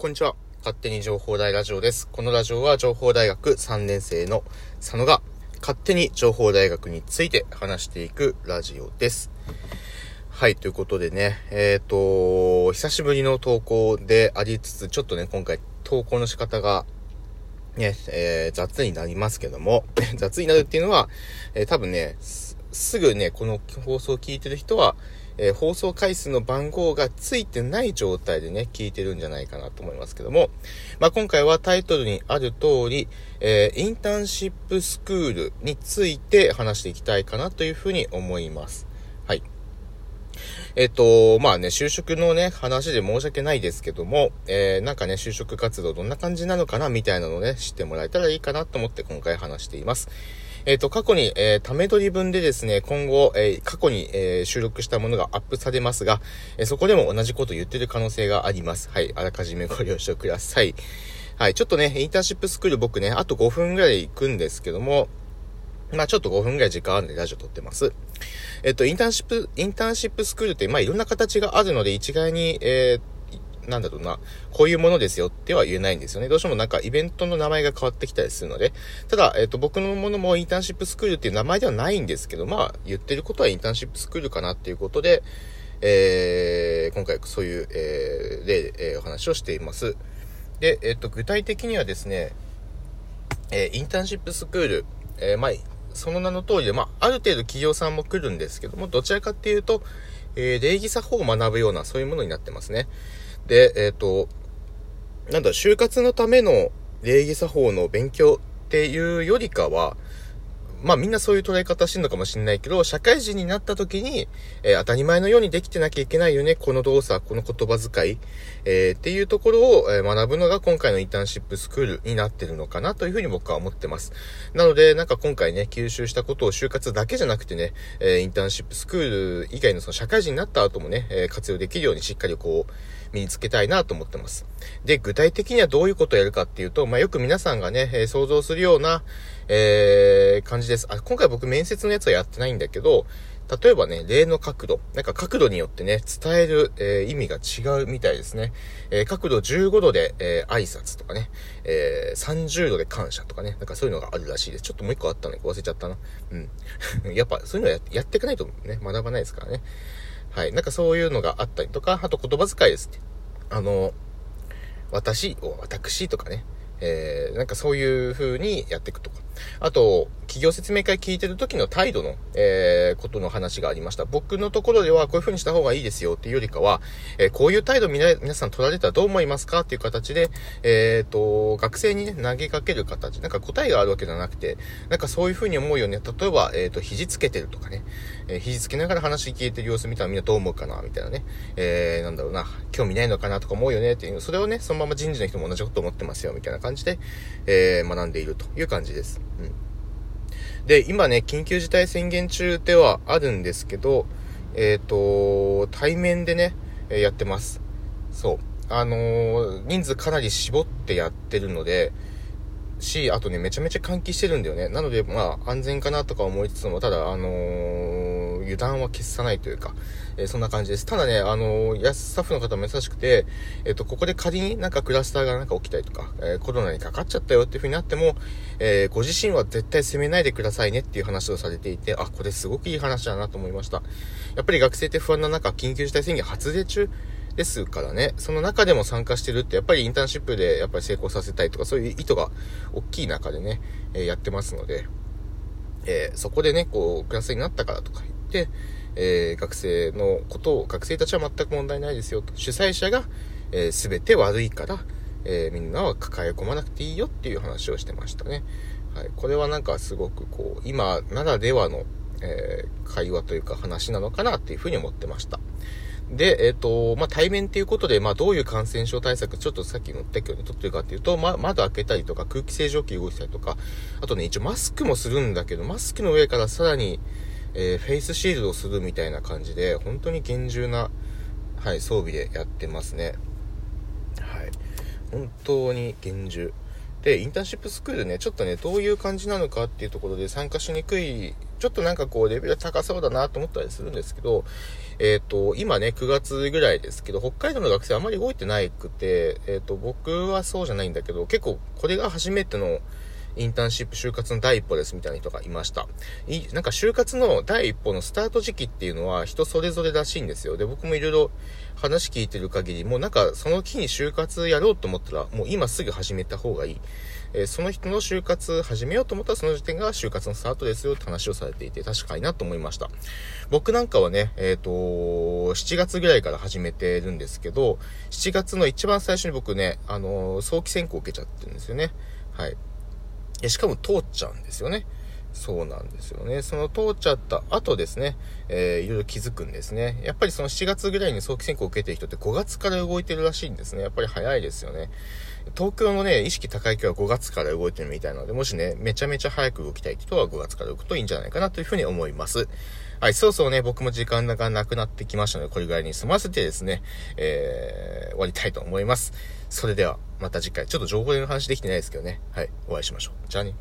こんにちは。勝手に情報大ラジオです。このラジオは情報大学3年生の佐野が勝手に情報大学について話していくラジオです。はい、ということでね、えっ、ー、と、久しぶりの投稿でありつつ、ちょっとね、今回投稿の仕方がね、えー、雑になりますけども、雑になるっていうのは、えー、多分ね、すぐね、この放送を聞いてる人は、えー、放送回数の番号がついてない状態でね、聞いてるんじゃないかなと思いますけども、まあ、今回はタイトルにある通り、えー、インターンシップスクールについて話していきたいかなというふうに思います。はい。えっと、まあね、就職のね、話で申し訳ないですけども、えー、なんかね、就職活動どんな感じなのかな、みたいなのをね、知ってもらえたらいいかなと思って今回話しています。えっ、ー、と、過去に、えー、ため取り分でですね、今後、えー、過去に、えー、収録したものがアップされますが、え、そこでも同じこと言ってる可能性があります。はい、あらかじめご了承ください。はい、ちょっとね、インターンシップスクール僕ね、あと5分ぐらい行くんですけども、まあちょっと5分ぐらい時間あるんでラジオ撮ってます。えっと、インターンシップ、インターンシップスクールって、まあいろんな形があるので、一概に、えー、なんだろうな、こういうものですよっては言えないんですよね。どうしてもなんかイベントの名前が変わってきたりするので、ただ、えっ、ー、と、僕のものもインターンシップスクールっていう名前ではないんですけど、まあ、言ってることはインターンシップスクールかなっていうことで、えー、今回そういう、えー、例で、えー、お話をしています。で、えっ、ー、と、具体的にはですね、えー、インターンシップスクール、えー、まあ、その名の通りで、まあ、ある程度企業さんも来るんですけども、どちらかっていうと、えー、礼儀作法を学ぶような、そういうものになってますね。で、えっ、ー、と、なんだ、就活のための礼儀作法の勉強っていうよりかは、まあみんなそういう捉え方してるのかもしれないけど、社会人になった時に、えー、当たり前のようにできてなきゃいけないよね、この動作、この言葉遣い、えー、っていうところを、え、学ぶのが今回のインターンシップスクールになってるのかなというふうに僕は思ってます。なので、なんか今回ね、吸収したことを就活だけじゃなくてね、えインターンシップスクール以外のその社会人になった後もね、え活用できるようにしっかりこう、身につけたいなと思ってます。で、具体的にはどういうことをやるかっていうと、まあ、よく皆さんがね、えー、想像するような、えー、感じです。あ、今回僕面接のやつはやってないんだけど、例えばね、例の角度。なんか角度によってね、伝える、えー、意味が違うみたいですね。えー、角度15度で、えー、挨拶とかね、え30度で感謝とかね、なんかそういうのがあるらしいです。ちょっともう一個あったね。忘れちゃったな。うん。やっぱそういうのややっていかないとね、学ばないですからね。はい。なんかそういうのがあったりとか、あと言葉遣いです。あの、私を、私とかね。えー、なんかそういう風にやっていくとか。あと、企業説明会聞いてる時の態度の、えー、ことの話がありました。僕のところではこういう風にした方がいいですよっていうよりかは、えー、こういう態度皆さん取られたらどう思いますか？っていう形で、えっ、ー、と、学生にね、投げかける形。なんか答えがあるわけじゃなくて、なんかそういう風に思うよね。例えば、えっ、と、肘つけてるとかね、え肘つけながら話聞いてる様子見たらみんなどう思うかな？みたいなね。えなんだろうな、興味ないのかな？とか思うよね？っていう、それをね、そのまま人事の人も同じこと思ってますよ？みたいな感じで、え学んでいるという感じです。うん。で、今ね、緊急事態宣言中ではあるんですけど、えっ、ー、と、対面でね、えやってます。そう。あのー、人数かなり絞ってやってるので、し、あとね、めちゃめちゃ換気してるんだよね。なので、まあ、安全かなとか思いつつも、ただ、あのー、油断は消さないというか、えー、そんな感じです。ただね、あのー、スタッフの方も優しくて、えっ、と、ここで仮になんかクラスターがなんか起きたりとか、えコロナにかかっちゃったよっていう風になっても、えご自身は絶対責めないでくださいねっていう話をされていて、あ、これすごくいい話だなと思いました。やっぱり学生って不安な中、緊急事態宣言発令中、ですからね、その中でも参加してるって、やっぱりインターンシップでやっぱり成功させたいとか、そういう意図が大きい中でね、えー、やってますので、えー、そこでね、こう、クラスになったからとかて、えー、学生のことを、学生たちは全く問題ないですよと。主催者が、えー、全て悪いから、えー、みんなは抱え込まなくていいよっていう話をしてましたね。はい。これはなんかすごくこう、今ならではの、えー、会話というか話なのかなっていうふうに思ってました。で、えっ、ー、と、まあ、対面っていうことで、まあ、どういう感染症対策、ちょっとさっきの撤去にとってるかっていうと、ま、窓開けたりとか、空気清浄機動いたりとか、あとね、一応マスクもするんだけど、マスクの上からさらに、えー、フェイスシールドをするみたいな感じで、本当に厳重な、はい、装備でやってますね。はい。本当に厳重。で、インターンシップスクールね、ちょっとね、どういう感じなのかっていうところで参加しにくい、ちょっとなんかこう、レベル高そうだなと思ったりするんですけど、えっ、ー、と、今ね、9月ぐらいですけど、北海道の学生あまり動いてないくて、えっ、ー、と、僕はそうじゃないんだけど、結構これが初めての、インターンシップ就活の第一歩ですみたいな人がいました。い、なんか就活の第一歩のスタート時期っていうのは人それぞれらしいんですよ。で、僕もいろいろ話聞いてる限り、もうなんかその日に就活やろうと思ったら、もう今すぐ始めた方がいい。えー、その人の就活始めようと思ったらその時点が就活のスタートですよって話をされていて確かになと思いました。僕なんかはね、えっ、ー、と、7月ぐらいから始めてるんですけど、7月の一番最初に僕ね、あのー、早期選考を受けちゃってるんですよね。はい。しかも通っちゃうんですよね。そうなんですよね。その通っちゃった後ですね、えー、いろいろ気づくんですね。やっぱりその7月ぐらいに早期選考を受けてる人って5月から動いてるらしいんですね。やっぱり早いですよね。東京のね、意識高い人は5月から動いてるみたいなので、もしね、めちゃめちゃ早く動きたい人は5月から動くといいんじゃないかなというふうに思います。はい、そうそうね、僕も時間がなくなってきましたので、これぐらいに済ませてですね、えー、終わりたいと思います。それでは、また次回、ちょっと情報での話できてないですけどね、はい、お会いしましょう。じゃあね。